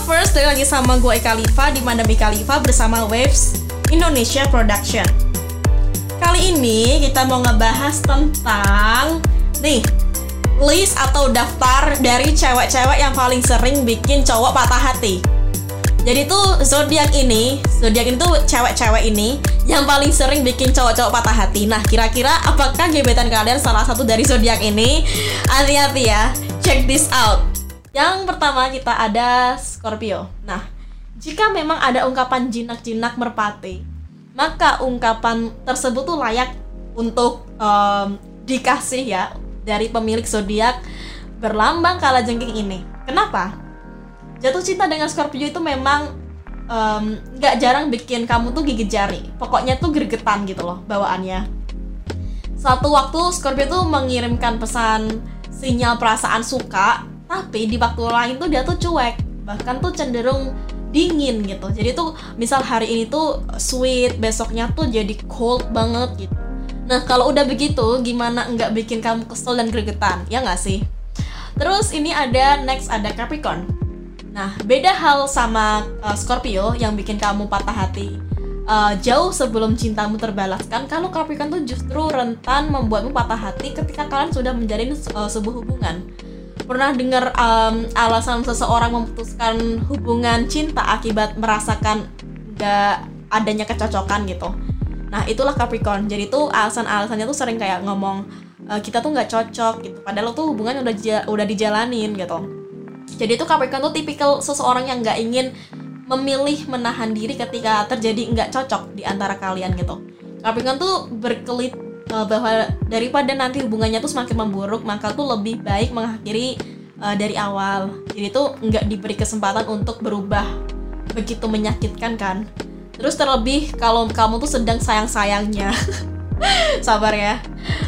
lovers, dari lagi sama gue Eka Liva di Mandami Khalifa bersama Waves Indonesia Production. Kali ini kita mau ngebahas tentang nih list atau daftar dari cewek-cewek yang paling sering bikin cowok patah hati. Jadi tuh zodiak ini, zodiak ini tuh cewek-cewek ini yang paling sering bikin cowok-cowok patah hati. Nah, kira-kira apakah gebetan kalian salah satu dari zodiak ini? Hati-hati ya. Check this out. Yang pertama kita ada Scorpio. Nah, jika memang ada ungkapan jinak-jinak merpati, maka ungkapan tersebut tuh layak untuk um, dikasih ya dari pemilik zodiak berlambang kala jengking ini. Kenapa? Jatuh cinta dengan Scorpio itu memang nggak um, jarang bikin kamu tuh gigit jari. Pokoknya tuh gregetan gitu loh bawaannya. Satu waktu Scorpio tuh mengirimkan pesan sinyal perasaan suka tapi di waktu lain tuh dia tuh cuek. Bahkan tuh cenderung dingin gitu. Jadi tuh misal hari ini tuh sweet besoknya tuh jadi cold banget gitu. Nah kalau udah begitu gimana nggak bikin kamu kesel dan gregetan? Ya nggak sih? Terus ini ada next ada Capricorn. Nah beda hal sama uh, Scorpio yang bikin kamu patah hati. Uh, jauh sebelum cintamu terbalaskan kalau Capricorn tuh justru rentan membuatmu patah hati ketika kalian sudah menjalin uh, sebuah hubungan pernah dengar um, alasan seseorang memutuskan hubungan cinta akibat merasakan gak adanya kecocokan gitu. Nah itulah Capricorn. Jadi tuh alasan-alasannya tuh sering kayak ngomong e, kita tuh nggak cocok gitu. Padahal tuh hubungan udah udah dijalanin gitu. Jadi tuh Capricorn tuh tipikal seseorang yang nggak ingin memilih menahan diri ketika terjadi nggak cocok di antara kalian gitu. Capricorn tuh berkelit uh, bahwa daripada nanti hubungannya tuh semakin memburuk maka tuh lebih baik mengakhiri uh, dari awal. Jadi tuh nggak diberi kesempatan untuk berubah begitu menyakitkan kan? Terus terlebih kalau kamu tuh sedang sayang sayangnya sabar ya.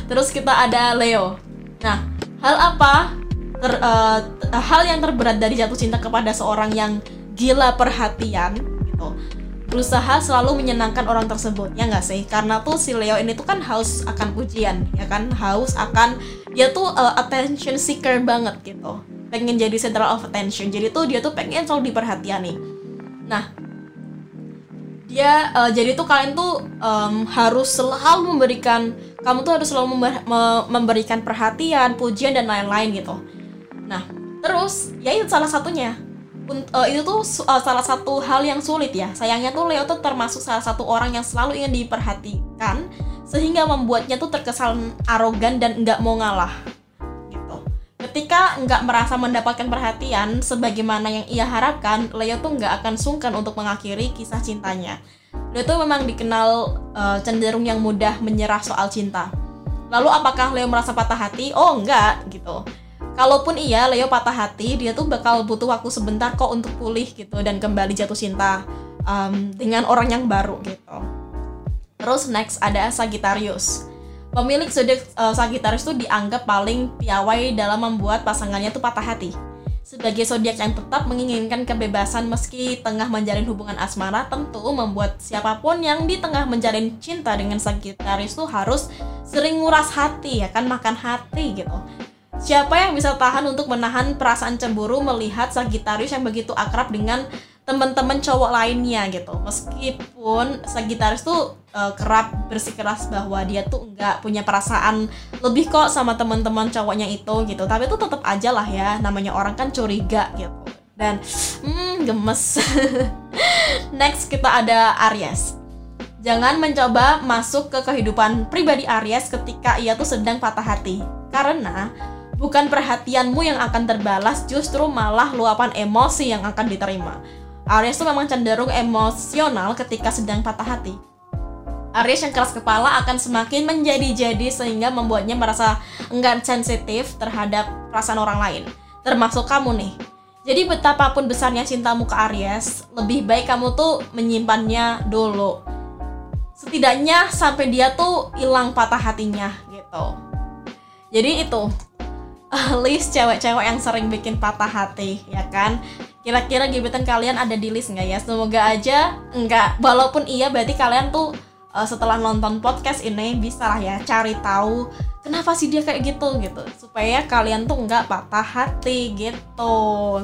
Terus kita ada Leo. Nah hal apa ter, uh, hal yang terberat dari jatuh cinta kepada seorang yang gila perhatian gitu berusaha selalu menyenangkan orang tersebut ya nggak sih? Karena tuh si Leo ini tuh kan haus akan pujian ya kan? Haus akan dia tuh uh, attention seeker banget gitu. Pengen jadi central of attention. Jadi tuh dia tuh pengen selalu diperhatiani. Nah dia uh, jadi tuh kalian tuh um, harus selalu memberikan kamu tuh harus selalu member, me, memberikan perhatian pujian dan lain-lain gitu. Nah terus ya itu salah satunya uh, itu tuh uh, salah satu hal yang sulit ya. Sayangnya tuh Leo tuh termasuk salah satu orang yang selalu ingin diperhatikan sehingga membuatnya tuh terkesan arogan dan nggak mau ngalah. Gitu. Ketika nggak merasa mendapatkan perhatian sebagaimana yang ia harapkan, Leo tuh nggak akan sungkan untuk mengakhiri kisah cintanya. Leo tuh memang dikenal uh, cenderung yang mudah menyerah soal cinta. Lalu apakah Leo merasa patah hati? Oh enggak gitu kalaupun iya Leo patah hati dia tuh bakal butuh waktu sebentar kok untuk pulih gitu dan kembali jatuh cinta um, dengan orang yang baru gitu. Terus next ada Sagittarius. Pemilik zodiak uh, Sagittarius tuh dianggap paling piawai dalam membuat pasangannya tuh patah hati. Sebagai zodiak yang tetap menginginkan kebebasan meski tengah menjalin hubungan asmara tentu membuat siapa pun yang di tengah menjalin cinta dengan Sagittarius tuh harus sering nguras hati ya kan? Makan hati gitu Siapa yang bisa tahan untuk menahan perasaan cemburu melihat Sagittarius yang begitu akrab dengan teman-teman cowok lainnya gitu. Meskipun Sagittarius tuh uh, kerap bersikeras bahwa dia tuh nggak punya perasaan lebih kok sama teman-teman cowoknya itu gitu. Tapi itu tetap aja lah ya, namanya orang kan curiga gitu. Dan hmm, gemes. Next kita ada Aries. Jangan mencoba masuk ke kehidupan pribadi Aries ketika ia tuh sedang patah hati. Karena Bukan perhatianmu yang akan terbalas, justru malah luapan emosi yang akan diterima. Aries tuh memang cenderung emosional ketika sedang patah hati. Aries yang keras kepala akan semakin menjadi-jadi sehingga membuatnya merasa enggan sensitif terhadap perasaan orang lain, termasuk kamu nih. Jadi betapapun besarnya cintamu ke Aries, lebih baik kamu tuh menyimpannya dulu. Setidaknya sampai dia tuh hilang patah hatinya gitu. Jadi itu list cewek-cewek yang sering bikin patah hati ya kan kira-kira gebetan kalian ada di list nggak ya semoga aja enggak walaupun iya berarti kalian tuh uh, setelah nonton podcast ini bisa lah ya cari tahu kenapa sih dia kayak gitu gitu supaya kalian tuh nggak patah hati gitu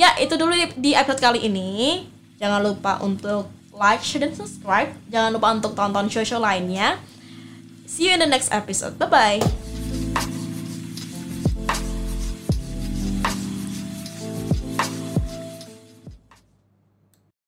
Ya, itu dulu di, di episode kali ini. Jangan lupa untuk like, share, dan subscribe. Jangan lupa untuk tonton show-show lainnya. See you in the next episode. Bye-bye.